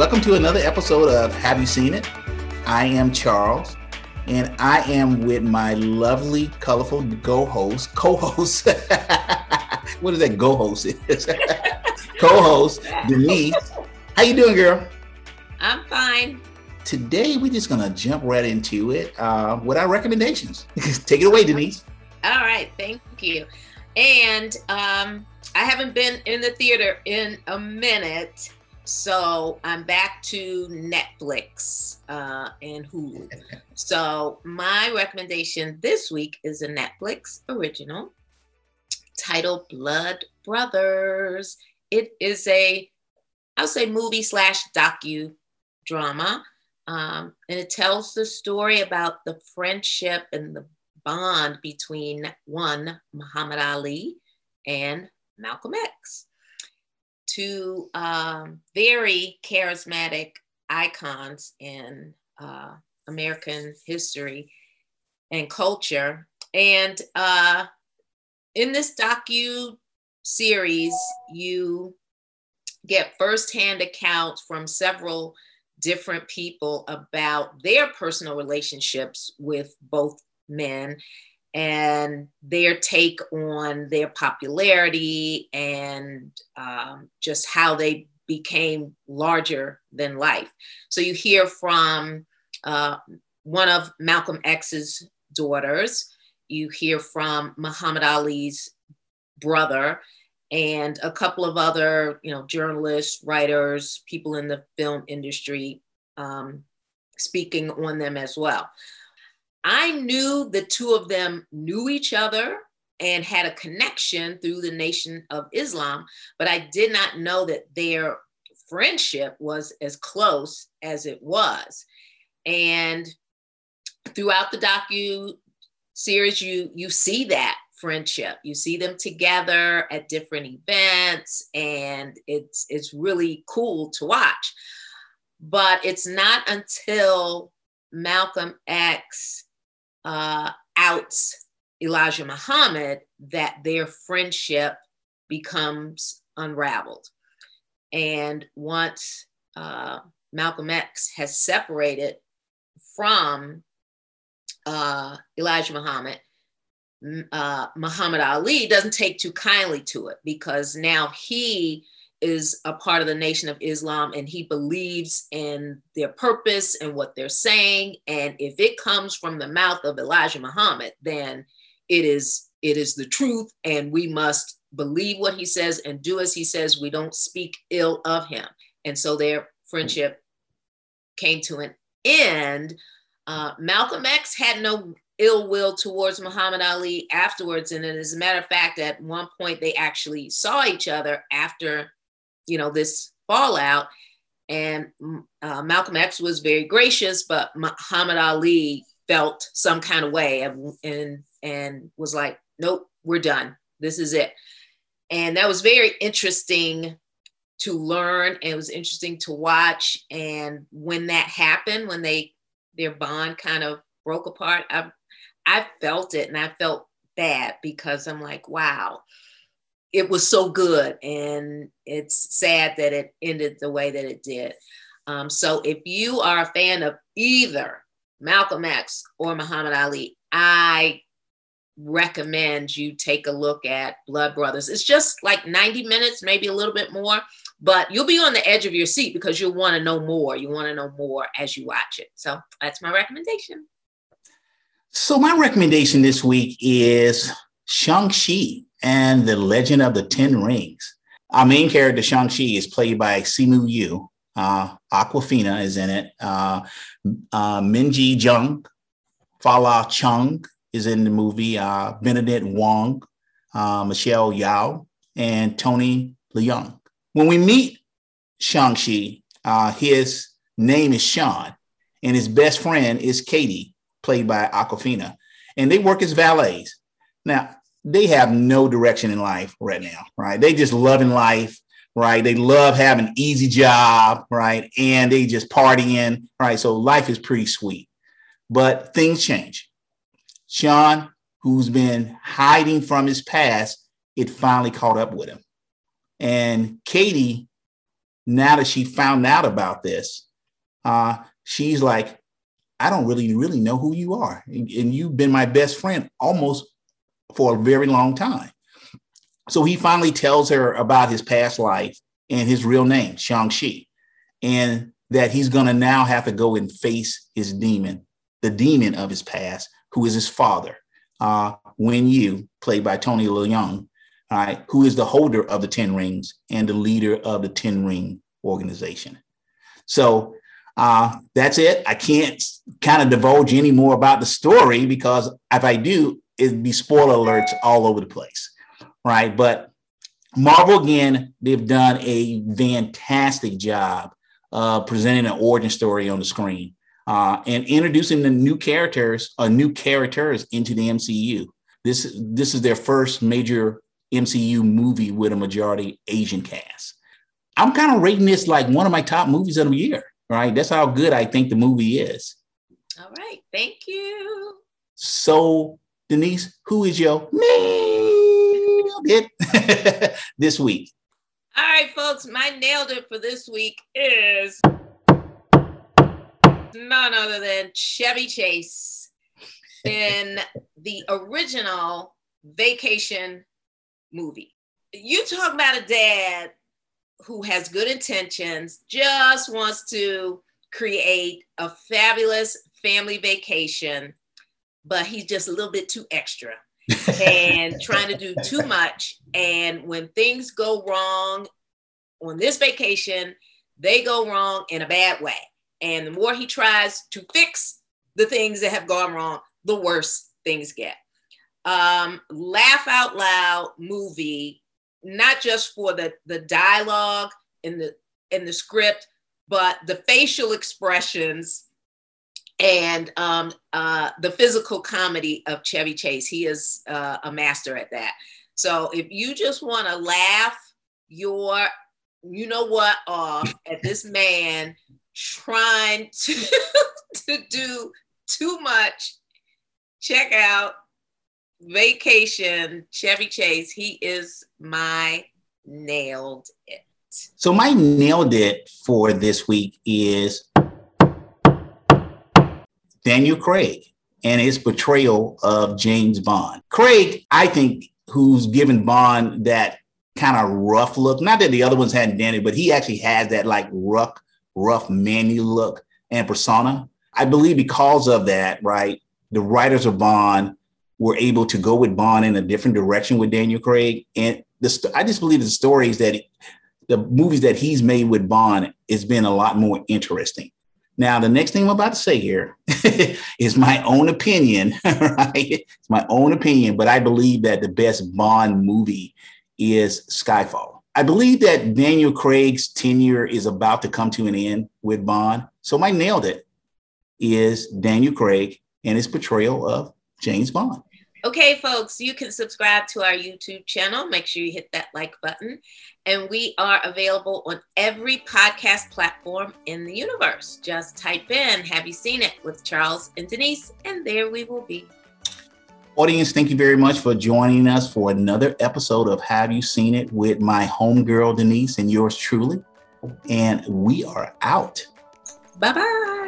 welcome to another episode of Have You Seen It? I am Charles, and I am with my lovely, colorful go-host, co-host. what is that Go-host is? co-host Denise. How you doing, girl? I'm fine. Today we're just gonna jump right into it uh, with our recommendations. Take it away, Denise. All right, thank you. And um, I haven't been in the theater in a minute, so I'm back to Netflix uh, and Hulu. so my recommendation this week is a Netflix original titled Blood Brothers. It is a, I'll say, movie slash docu drama. Um, and it tells the story about the friendship and the bond between one, Muhammad Ali, and Malcolm X. Two um, very charismatic icons in uh, American history and culture. And uh, in this docu series, you get firsthand accounts from several different people about their personal relationships with both men and their take on their popularity and um, just how they became larger than life. So you hear from uh, one of Malcolm X's daughters, you hear from Muhammad Ali's brother, and a couple of other, you know, journalists, writers, people in the film industry um, speaking on them as well. I knew the two of them knew each other and had a connection through the Nation of Islam, but I did not know that their friendship was as close as it was. And throughout the docu series, you you see that friendship. You see them together at different events, and it's it's really cool to watch. But it's not until Malcolm X uh, outs Elijah Muhammad that their friendship becomes unraveled. And once uh, Malcolm X has separated from uh, Elijah Muhammad, uh, Muhammad Ali doesn't take too kindly to it because now he is a part of the Nation of Islam and he believes in their purpose and what they're saying. And if it comes from the mouth of Elijah Muhammad, then it is it is the truth, and we must believe what he says and do as he says. We don't speak ill of him. And so their friendship came to an end. Uh, Malcolm X had no ill will towards Muhammad Ali afterwards. And as a matter of fact, at one point they actually saw each other after you know, this fallout. And uh, Malcolm X was very gracious, but Muhammad Ali felt some kind of way and, and, and was like, nope, we're done. This is it. And that was very interesting to learn. And it was interesting to watch. And when that happened, when they their bond kind of broke apart, I I felt it and I felt bad because I'm like, wow, it was so good and it's sad that it ended the way that it did. Um, so if you are a fan of either malcolm x or muhammad ali i recommend you take a look at blood brothers. It's just like 90 minutes maybe a little bit more but you'll be on the edge of your seat because you'll want to know more. You want to know more as you watch it. So that's my recommendation. So my recommendation this week is shang-chi and The Legend of the Ten Rings. Our main character, Shang-Chi, is played by Simu Liu. Uh, Awkwafina is in it. Uh, uh, Minji Jung, Fala Chung is in the movie. Uh, Benedict Wong, uh, Michelle Yeoh, and Tony Leung. When we meet Shang-Chi, uh, his name is Sean, and his best friend is Katie, played by Awkwafina, And they work as valets. Now, they have no direction in life right now, right? They just loving life, right? They love having easy job, right? And they just partying, right? So life is pretty sweet. But things change. Sean, who's been hiding from his past, it finally caught up with him. And Katie now that she found out about this, uh, she's like, I don't really, really know who you are. And, and you've been my best friend almost for a very long time. So he finally tells her about his past life and his real name, Shang-Chi, and that he's going to now have to go and face his demon, the demon of his past, who is his father, uh, Wenwu, played by Tony Leung, all right, who is the holder of the Ten Rings and the leader of the Ten Ring organization. So uh, that's it. I can't kind of divulge any more about the story because if I do, it'd be spoiler alerts all over the place, right? But Marvel again, they've done a fantastic job uh, presenting an origin story on the screen uh, and introducing the new characters, uh, new characters into the MCU. This this is their first major MCU movie with a majority Asian cast. I'm kind of rating this like one of my top movies of the year, right? That's how good I think the movie is. All right. Thank you. So, Denise, who is your nailed it this week? All right, folks, my nailed it for this week is none other than Chevy Chase in the original Vacation movie. You talk about a dad who has good intentions, just wants to create a fabulous family vacation, but he's just a little bit too extra and trying to do too much. And when things go wrong on this vacation, they go wrong in a bad way. And the more he tries to fix the things that have gone wrong, the worse things get um, laugh out loud movie, not just for the the dialogue in the in the script, but the facial expressions and um, uh, the physical comedy of Chevy Chase. He is uh, a master at that. So if you just want to laugh your, you know what, off at this man trying to, to do too much, check out vacation, Chevy Chase, he is my nailed it. So my nailed it for this week is Daniel Craig and his portrayal of James Bond. Craig, I think, who's given Bond that kind of rough look. Not that the other ones hadn't done it, but he actually has that like rough, rough, manly look and persona. I believe because of that, right? The writers of Bond were able to go with Bond in a different direction with Daniel Craig. And the, I just believe the stories that the movies that he's made with Bond has been a lot more interesting. Now, the next thing I'm about to say here is my own opinion, right? It's my own opinion, but I believe that the best Bond movie is Skyfall. I believe that Daniel Craig's tenure is about to come to an end with Bond. So my nailed it is Daniel Craig and his portrayal of James Bond. Okay, folks, you can subscribe to our YouTube channel. Make sure you hit that like button. And we are available on every podcast platform in the universe. Just type in, Have You Seen It with Charles and Denise? And there we will be. Audience, thank you very much for joining us for another episode of Have You Seen It with my homegirl Denise and yours truly. And we are out. Bye bye.